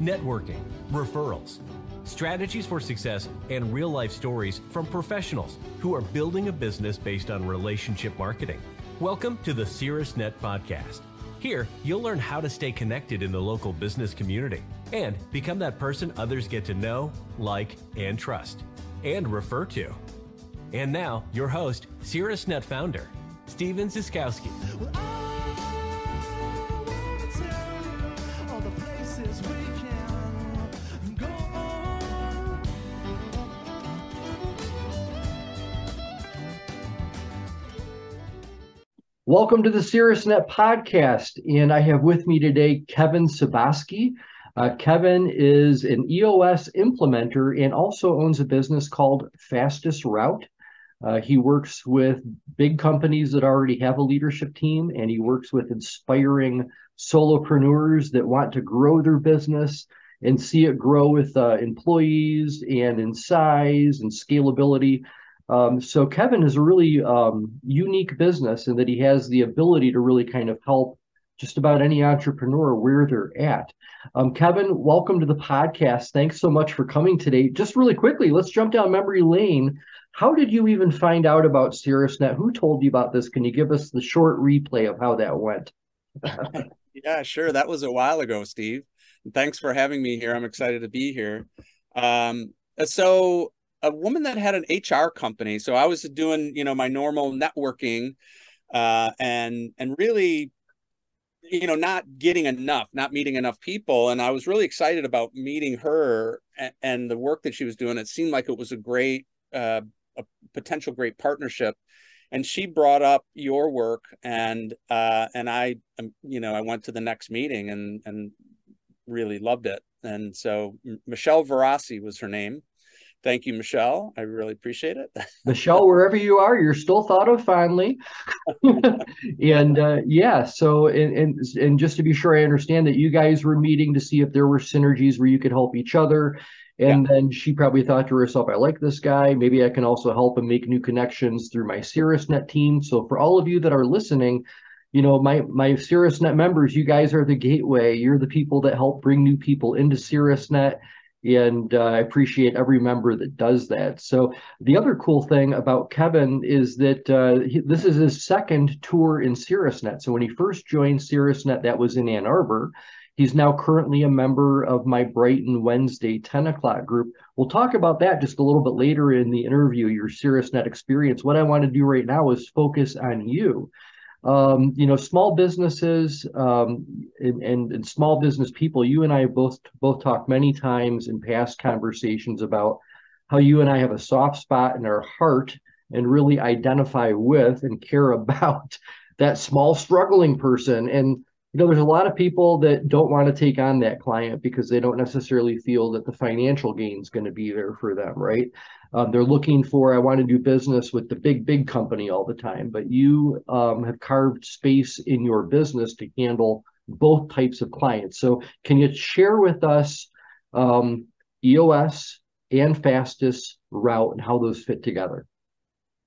networking, referrals, strategies for success, and real life stories from professionals who are building a business based on relationship marketing. Welcome to the Caerusnet podcast. Here, you'll learn how to stay connected in the local business community and become that person others get to know, like, and trust, and refer to. And now, your host, Caerusnet founder, Steven Zyskowski. Welcome to the Caerusnet podcast. And I have with me today Kevin Suboski. Uh, Kevin is an EOS implementer and also owns a business called Fastest Route. Uh, he works with big companies that already have a leadership team, and he works with inspiring solopreneurs that want to grow their business and see it grow with uh, employees and in size and scalability. Um, so Kevin is a really um, unique business in that he has the ability to really kind of help just about any entrepreneur where they're at. Um, Kevin, welcome to the podcast. Thanks so much for coming today. Just really quickly, let's jump down memory lane. How did you even find out about Caerusnet? Who told you about this? Can you give us the short replay of how that went? yeah, sure. That was a while ago, Steve. Thanks for having me here. I'm excited to be here. Um, so a woman that had an HR company. So I was doing, you know, my normal networking uh, and and really, you know, not getting enough, not meeting enough people. And I was really excited about meeting her and, and the work that she was doing. It seemed like it was a great, uh, a potential great partnership. And she brought up your work, and uh, and I, um, you know, I went to the next meeting and and really loved it. And so Michelle Verasi was her name Thank you, Michelle. I really appreciate it. Michelle, wherever you are, you're still thought of fondly. and uh, yeah, so and, and and just to be sure I understand that you guys were meeting to see if there were synergies where you could help each other. And yeah. then she probably thought to herself, I like this guy. Maybe I can also help him make new connections through my Caerusnet team. So for all of you that are listening, you know, my my Caerusnet members, you guys are the gateway. You're the people that help bring new people into Caerusnet and uh, I appreciate every member that does that. So the other cool thing about Kevin is that uh, he, this is his second tour in Caerusnet. So when he first joined Caerusnet, that was in Ann Arbor. He's now currently a member of my Brighton Wednesday 10 o'clock group. We'll talk about that just a little bit later in the interview, your Caerusnet experience. What I want to do right now is focus on you um, you know, small businesses um, and, and, and, small business people. You and I have both both talked many times in past conversations about how you and I have a soft spot in our heart and really identify with and care about that small struggling person. And you know, there's a lot of people that don't want to take on that client because they don't necessarily feel that the financial gain is going to be there for them, right? Um, they're looking for, I want to do business with the big, big company all the time, but you um, have carved space in your business to handle both types of clients. So, can you share with us um, EOS and fastest route and how those fit together?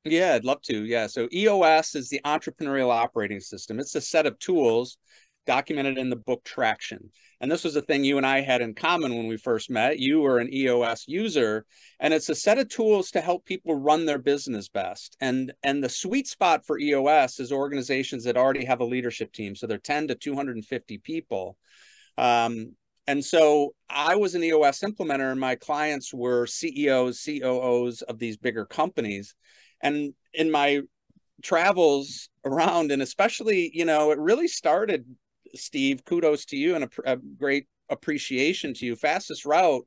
Yeah, I'd love to. Yeah. So EOS is the entrepreneurial operating system. It's a set of tools documented in the book Traction. And this was a thing you and I had in common when we first met. You were an EOS user, and it's a set of tools to help people run their business best. And and the sweet spot for EOS is organizations that already have a leadership team, so they're 10 to 250 people. Um, and so I was an EOS implementer, and my clients were CEOs, COOs of these bigger companies. And in my travels around, and especially, you know, it really started Steve, kudos to you and a, a great appreciation to you. Fastest route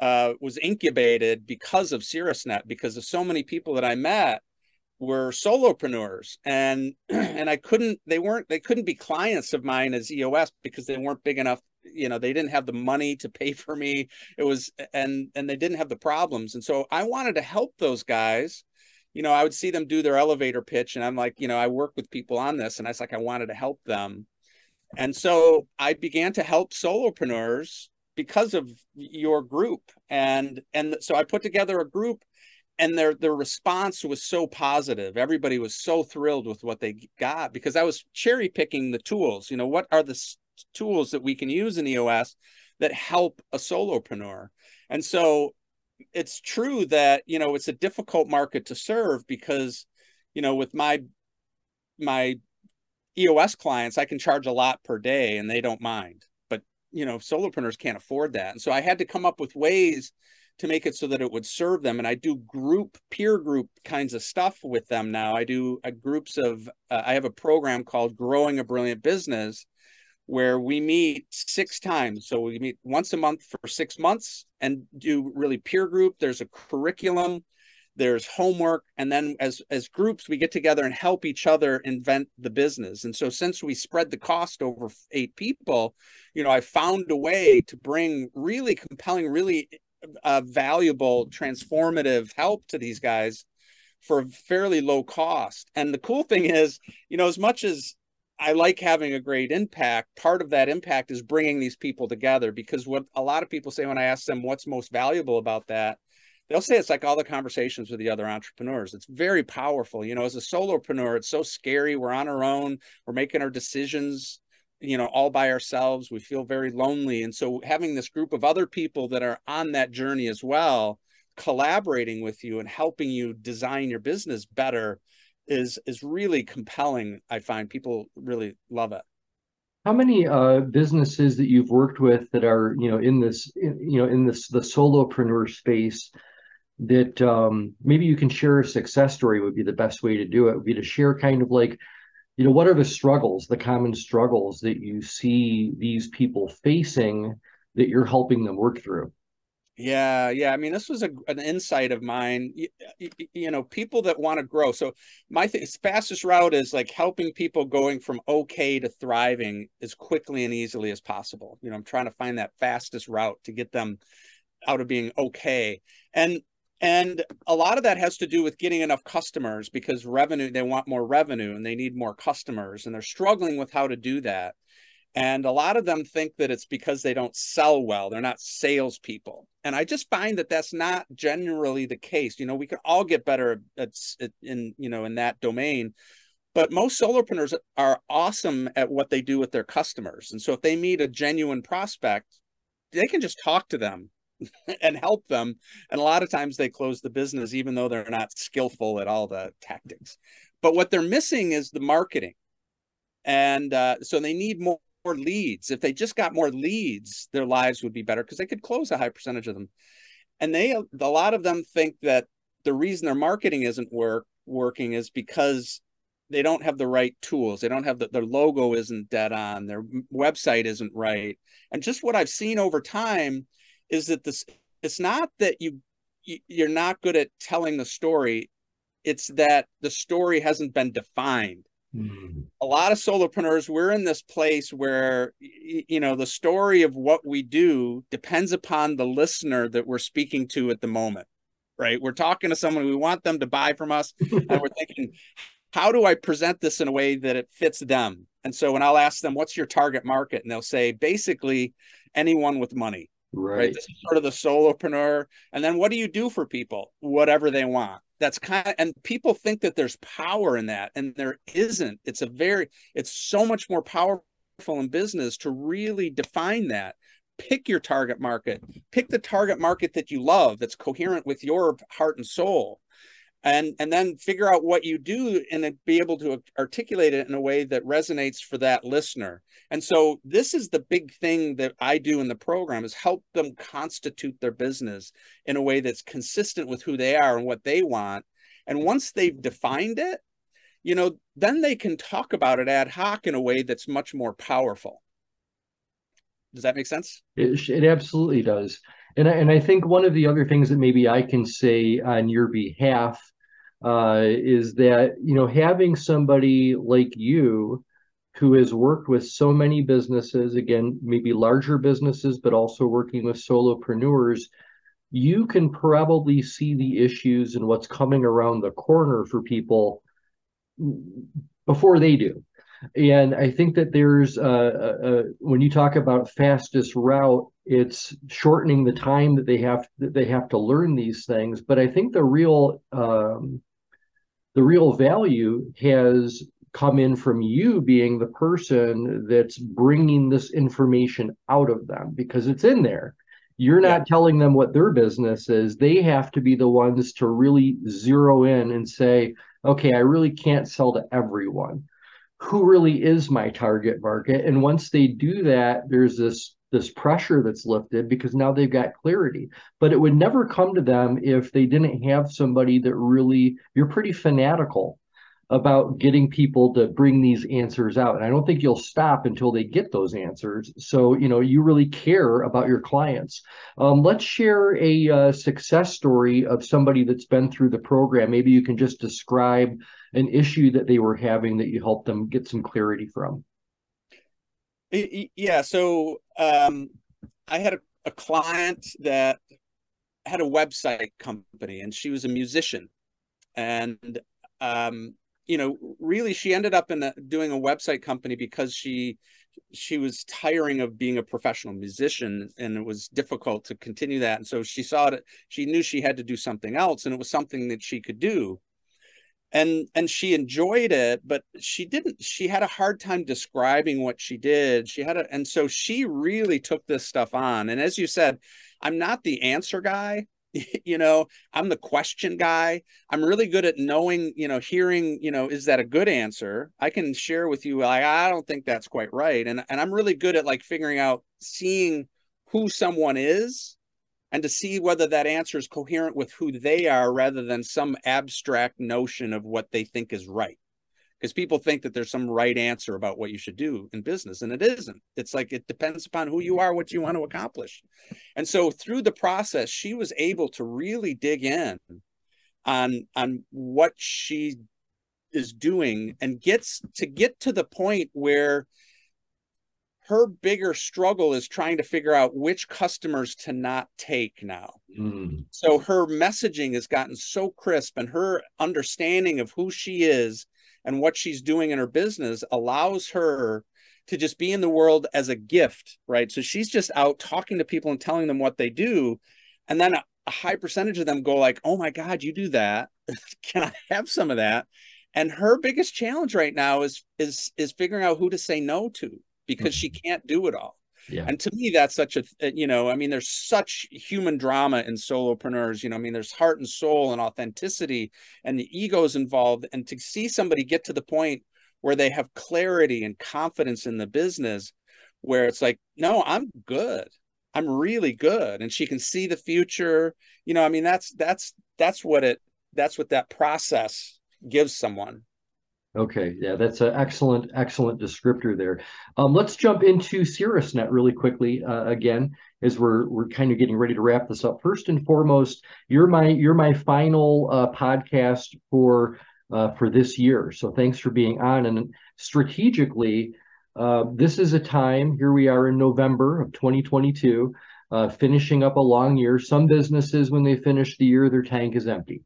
uh, was incubated because of Caerusnet, because of so many people that I met were solopreneurs and and I couldn't they weren't they couldn't be clients of mine as EOS because they weren't big enough you know they didn't have the money to pay for me. It was and and they didn't have the problems. And so I wanted to help those guys. You know I would see them do their elevator pitch and I'm like you know I work with people on this and I was like I wanted to help them and so I began to help solopreneurs because of your group. And and so I put together a group and their their response was so positive. Everybody was so thrilled with what they got because I was cherry picking the tools. You know, what are the tools that we can use in EOS that help a solopreneur. And so it's true that, you know, it's a difficult market to serve because, you know, with my my EOS clients, I can charge a lot per day and they don't mind. But, you know, solopreneurs can't afford that. And so I had to come up with ways to make it so that it would serve them. And I do group, peer group kinds of stuff with them now. I do uh, groups of, uh, I have a program called Growing a Brilliant Business where we meet six times. So we meet once a month for six months and do really peer group. There's a curriculum, there's homework, and then as as groups we get together and help each other invent the business. And so since we spread the cost over eight people, you know, I found a way to bring really compelling, really uh, valuable, transformative help to these guys for a fairly low cost. And the cool thing is, you know, as much as I like having a great impact. Part of that impact is bringing these people together because what a lot of people say when I ask them what's most valuable about that, they'll say it's like all the conversations with the other entrepreneurs. It's very powerful. You know, as a solopreneur, it's so scary. We're on our own, we're making our decisions, you know, all by ourselves. We feel very lonely. And so having this group of other people that are on that journey as well, collaborating with you and helping you design your business better is is really compelling. I find people really love it. How many uh, businesses that you've worked with that are you know in this you know in this the solopreneur space that um, maybe you can share a success story would be the best way to do it would be to share kind of like you know what are the struggles the common struggles that you see these people facing that you're helping them work through yeah, yeah. I mean, this was a, an insight of mine. You, you know, people that want to grow. So my th- fastest route is like helping people going from okay to thriving as quickly and easily as possible. You know, I'm trying to find that fastest route to get them out of being okay. And and a lot of that has to do with getting enough customers because revenue they want more revenue and they need more customers and they're struggling with how to do that. And a lot of them think that it's because they don't sell well. They're not salespeople. And I just find that that's not generally the case. You know, we can all get better at, at in, you know, in that domain. But most solopreneurs are awesome at what they do with their customers. And so if they meet a genuine prospect, they can just talk to them and help them. And a lot of times they close the business, even though they're not skillful at all the tactics. But what they're missing is the marketing. And uh, so they need more more leads. If they just got more leads, their lives would be better because they could close a high percentage of them. And they, a lot of them think that the reason their marketing isn't work working is because they don't have the right tools. They don't have the, their logo isn't dead on. Their website isn't right. And just what I've seen over time is that this, it's not that you, you're not good at telling the story. It's that the story hasn't been defined Mm. A lot of solopreneurs, we're in this place where, you know, the story of what we do depends upon the listener that we're speaking to at the moment, right? We're talking to someone, we want them to buy from us, and we're thinking, how do I present this in a way that it fits them? And so when I'll ask them, what's your target market? And they'll say, basically, anyone with money. Right. right. This is sort of the solopreneur. And then what do you do for people? Whatever they want that's kind of and people think that there's power in that and there isn't it's a very it's so much more powerful in business to really define that pick your target market pick the target market that you love that's coherent with your heart and soul and and then figure out what you do and be able to articulate it in a way that resonates for that listener. And so this is the big thing that i do in the program is help them constitute their business in a way that's consistent with who they are and what they want. And once they've defined it you know then they can talk about it ad hoc in a way that's much more powerful. Does that make sense? It, it absolutely does and I, and I think one of the other things that maybe I can say on your behalf uh, is that you know having somebody like you who has worked with so many businesses again maybe larger businesses but also working with solopreneurs you can probably see the issues and what's coming around the corner for people before they do. And I think that there's uh, when you talk about fastest route, it's shortening the time that they have that they have to learn these things. But I think the real um, the real value has come in from you being the person that's bringing this information out of them because it's in there. You're not yeah. telling them what their business is. They have to be the ones to really zero in and say, okay, I really can't sell to everyone. Who really is my target market? And once they do that, there's this this pressure that's lifted because now they've got clarity. But it would never come to them if they didn't have somebody that really you're pretty fanatical about getting people to bring these answers out. And I don't think you'll stop until they get those answers. So, you know, you really care about your clients. Um, let's share a uh, success story of somebody that's been through the program. Maybe you can just describe an issue that they were having that you helped them get some clarity from. Yeah. So um, I had a, a client that had a website company and she was a musician. And um, you know, really she ended up in a, doing a website company because she she was tiring of being a professional musician and it was difficult to continue that and so she saw it she knew she had to do something else and it was something that she could do and and she enjoyed it but she didn't she had a hard time describing what she did. She had a and so she really took this stuff on. And as you said i'm not the answer guy you know i'm the question guy. I'm really good at knowing you know hearing you know is that a good answer? I can share with you like i don't think that's quite right. And and i'm really good at like figuring out seeing who someone is and to see whether that answer is coherent with who they are rather than some abstract notion of what they think is right. Because people think that there's some right answer about what you should do in business and it isn't. It's like it depends upon who you are what you want to accomplish. And so through the process she was able to really dig in on on what she is doing and gets to get to the point where her bigger struggle is trying to figure out which customers to not take now. Mm. So her messaging has gotten so crisp and her understanding of who she is and what she's doing in her business allows her to just be in the world as a gift, right? So she's just out talking to people and telling them what they do. And then a, a high percentage of them go like, "Oh my god, you do that. Can I have some of that?" And her biggest challenge right now is is is figuring out who to say no to because mm-hmm. she can't do it all. Yeah. And to me, that's such a, you know, I mean, there's such human drama in solopreneurs. You know, I mean, there's heart and soul and authenticity and the egos involved. And to see somebody get to the point where they have clarity and confidence in the business, where it's like, no, I'm good. I'm really good. And she can see the future. You know, I mean, that's, that's, that's what it, that's what that process gives someone. Okay, yeah, that's an excellent, excellent descriptor there. Um, let's jump into Caerusnet really quickly uh, again, as we're we're kind of getting ready to wrap this up. First and foremost, you're my you're my final uh, podcast for uh, for this year, so thanks for being on. And strategically, uh, this is a time. Here we are in November of 2022, uh, finishing up a long year. Some businesses, when they finish the year, their tank is empty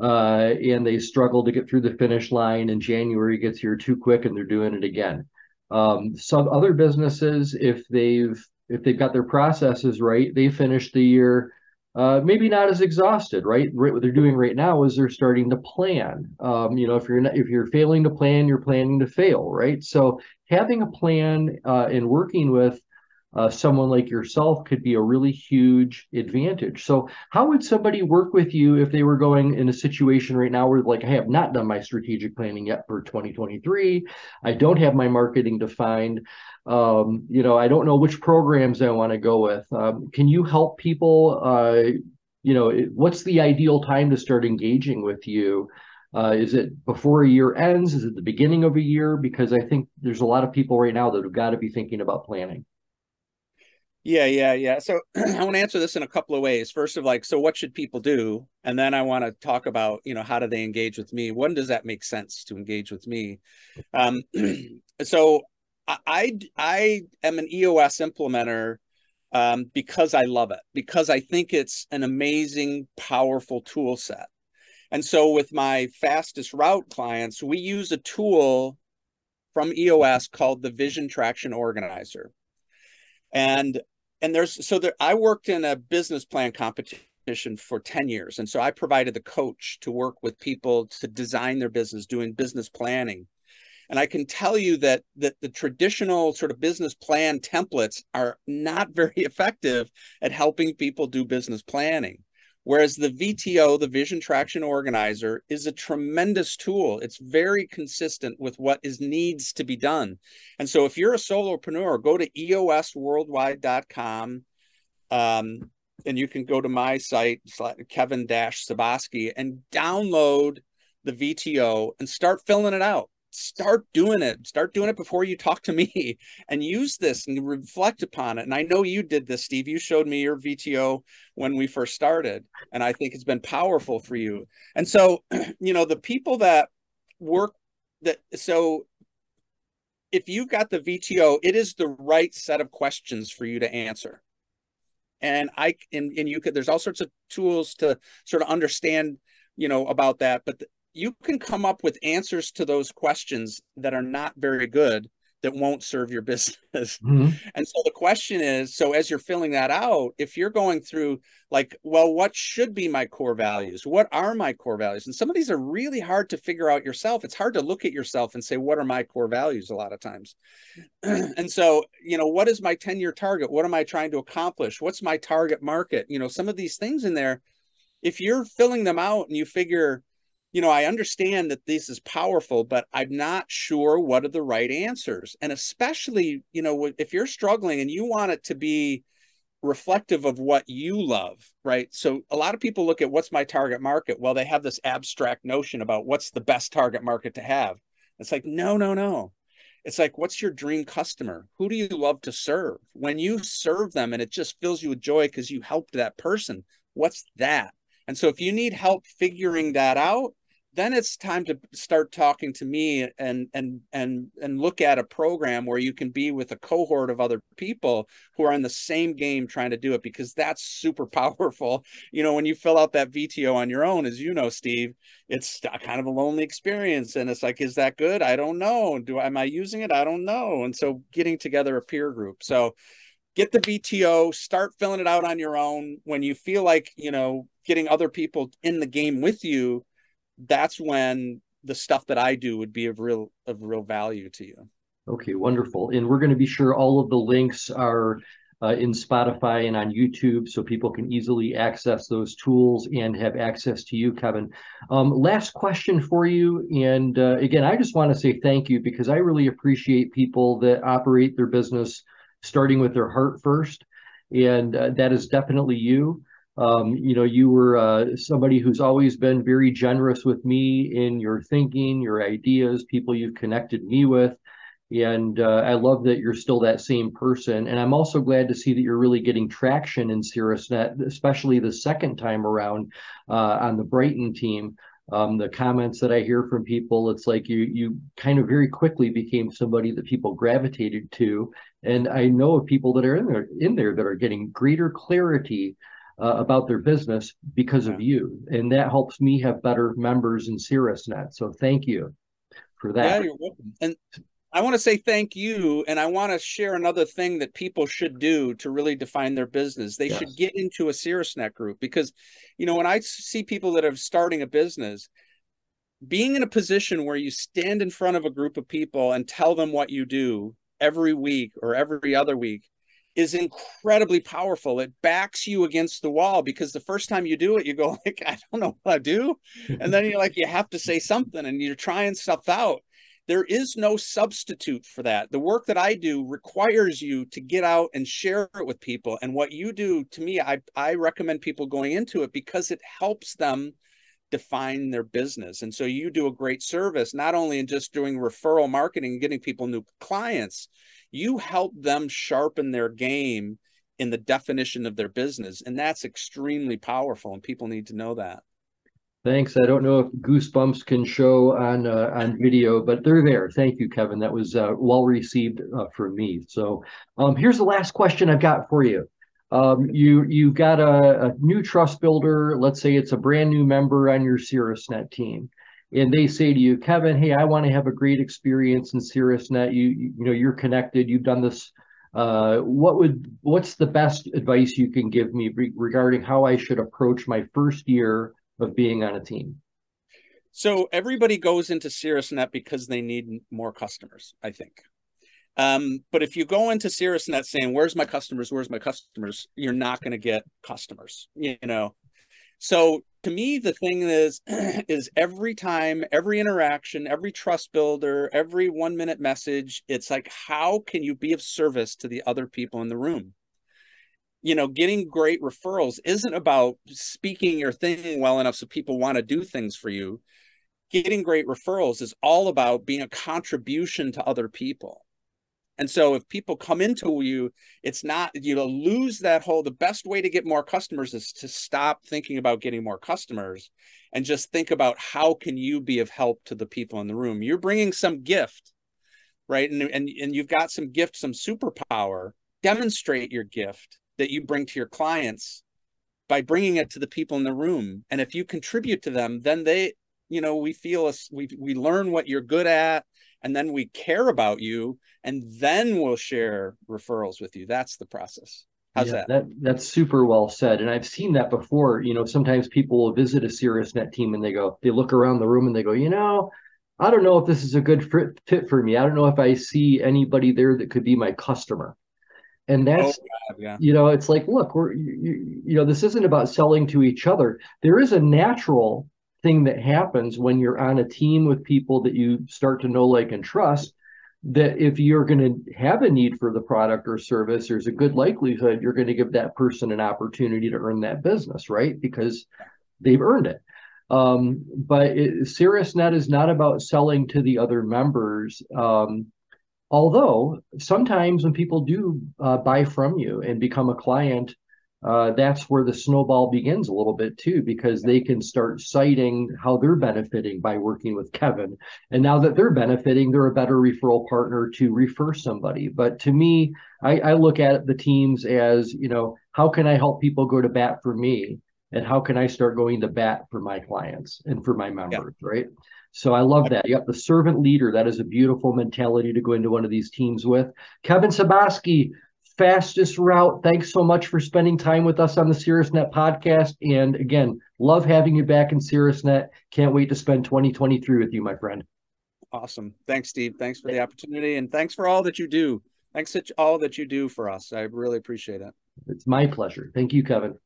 uh, and they struggle to get through the finish line, and January gets here too quick, and they're doing it again. Um, some other businesses, if they've if they've got their processes right, they finish the year uh, maybe not as exhausted, right? right? What they're doing right now is they're starting to plan. Um, you know, if you're not, if you're failing to plan, you're planning to fail, right? So having a plan uh, and working with uh, someone like yourself could be a really huge advantage. So, how would somebody work with you if they were going in a situation right now where, like, I have not done my strategic planning yet for 2023? I don't have my marketing defined. Um, you know, I don't know which programs I want to go with. Um, can you help people? Uh, you know, what's the ideal time to start engaging with you? Uh, is it before a year ends? Is it the beginning of a year? Because I think there's a lot of people right now that have got to be thinking about planning. Yeah, yeah, yeah. So I want to answer this in a couple of ways. First of like, so what should people do? And then I want to talk about, you know, how do they engage with me? When does that make sense to engage with me? Um, so I I am an EOS implementer um, because I love it, because I think it's an amazing, powerful tool set. And so with my fastest route clients, we use a tool from EOS called the Vision Traction Organizer and and there's so there i worked in a business plan competition for 10 years and so i provided the coach to work with people to design their business doing business planning And I can tell you that that the traditional sort of business plan templates are not very effective at helping people do business planning. Whereas the VTO, the Vision Traction Organizer, is a tremendous tool. It's very consistent with what is needs to be done. And so if you're a solopreneur, go to eosworldwide.com um, and you can go to my site, Kevin Suboski, and download the VTO and start filling it out start doing it. Start doing it before you talk to me and use this and reflect upon it. And i know you did this steve. You showed me your vto when we first started and i think it's been powerful for you. And so you know the people that work that so if you've got the vto it is the right set of questions for you to answer. And i and, and you could there's all sorts of tools to sort of understand you know about that but you can come up with answers to those questions that are not very good that won't serve your business. Mm-hmm. And so the question is so as you're filling that out, if you're going through like, well, what should be my core values? What are my core values? And some of these are really hard to figure out yourself. It's hard to look at yourself and say, what are my core values a lot of times? and so, you know, what is my 10 year target? What am I trying to accomplish? What's my target market? You know, some of these things in there, if you're filling them out and you figure, you know, I understand that this is powerful, but I'm not sure what are the right answers. And especially, you know, if you're struggling and you want it to be reflective of what you love, right? So a lot of people look at what's my target market. Well, they have this abstract notion about what's the best target market to have. It's like, no, no, no. It's like, what's your dream customer? Who do you love to serve? When you serve them and it just fills you with joy because you helped that person, what's that? And so if you need help figuring that out, then it's time to start talking to me and and and and look at a program where you can be with a cohort of other people who are in the same game trying to do it because that's super powerful. You know when you fill out that vto on your own as you know steve it's kind of a lonely experience and it's like is that good? I don't know. Do am i using it? I don't know. And so getting together a peer group. So get the vto start filling it out on your own. When you feel like you know getting other people in the game with you that's when the stuff that I do would be of real of real value to you. Okay, wonderful. And we're going to be sure all of the links are uh, in Spotify and on YouTube so people can easily access those tools and have access to you, Kevin. Um, last question for you. And uh, again, I just want to say thank you because I really appreciate people that operate their business starting with their heart first. And uh, that is definitely you. Um, you know, you were uh, somebody who's always been very generous with me in your thinking, your ideas, people you've connected me with. And uh, I love that you're still that same person. And I'm also glad to see that you're really getting traction in Caerusnet, especially the second time around uh, on the Brighton team. Um, the comments that I hear from people, it's like you you kind of very quickly became somebody that people gravitated to. And I know of people that are in there in there that are getting greater clarity uh, about their business because yeah. of you. And that helps me have better members in Caerusnet. So thank you for that. Yeah, you're welcome. And I want to say thank you. And I want to share another thing that people should do to really define their business. They yes. should get into a Caerusnet group because, you know, when I see people that are starting a business, being in a position where you stand in front of a group of people and tell them what you do every week or every other week is incredibly powerful. It backs you against the wall because the first time you do it, you go like, I don't know what I do. And then you're like, you have to say something and you're trying stuff out. There is no substitute for that. The work that I do requires you to get out and share it with people. And what you do to me, I, I recommend people going into it because it helps them define their business. And so you do a great service, not only in just doing referral marketing, getting people new clients, you help them sharpen their game in the definition of their business. And that's extremely powerful. And people need to know that. Thanks. I don't know if goosebumps can show on uh, on video, but they're there. Thank you, Kevin. That was uh, well received uh, from me. So um, here's the last question I've got for you. Um, you you got a, a, new trust builder. Let's say it's a brand new member on your Caerusnet team and they say to you, Kevin, hey, I want to have a great experience in Caerusnet. You, you, know, you're connected. You've done this. Uh, what would what's the best advice you can give me re- regarding how I should approach my first year of being on a team? So everybody goes into Caerusnet because they need more customers, I think. Um, but if you go into Caerusnet saying, "Where's my customers? Where's my customers?" You're not going to get customers. You know. So to me, the thing is, is every time, every interaction, every trust builder, every one minute message, it's like, how can you be of service to the other people in the room? You know, getting great referrals isn't about speaking your thing well enough so people want to do things for you. Getting great referrals is all about being a contribution to other people. And so if people come into you, it's not, you know, lose that whole, the best way to get more customers is to stop thinking about getting more customers and just think about how can you be of help to the people in the room. You're bringing some gift, right? And, and, and you've got some gift, some superpower. Demonstrate your gift that you bring to your clients by bringing it to the people in the room. And if you contribute to them, then they, you know, we feel we, we learn what you're good at and then we care about you and then we'll share referrals with you. That's the process. How's yeah, that? that that's super well said and i've seen that before. You know sometimes people will visit a Caerusnet team and they go they look around the room and they go you know i don't know if this is a good fit for me. I don't know if i see anybody there that could be my customer. And oh, that's oh, yeah. you know it's like look we're you, you know this isn't about selling to each other. There is a natural thing that happens when you're on a team with people that you start to know, like, and trust. That if you're going to have a need for the product or service, there's a good likelihood you're going to give that person an opportunity to earn that business, right? Because they've earned it. Um, but it, Caerusnet is not about selling to the other members. Um, although sometimes when people do uh, buy from you and become a client, uh, that's where the snowball begins a little bit too, because they can start citing how they're benefiting by working with Kevin. And now that they're benefiting, they're a better referral partner to refer somebody. But to me, I, I look at the teams as, you know, how can I help people go to bat for me? And how can I start going to bat for my clients and for my members, yeah. right? So I love that. Yep, the servant leader. That is a beautiful mentality to go into one of these teams with. Kevin Suboski, fastest route. Thanks so much for spending time with us on the Caerusnet podcast. And again, love having you back in Caerusnet. Can't wait to spend 2023 with you, my friend. Awesome. Thanks, Steve. Thanks for the opportunity and thanks for all that you do. Thanks for all that you do for us. I really appreciate it. It's my pleasure. Thank you, Kevin.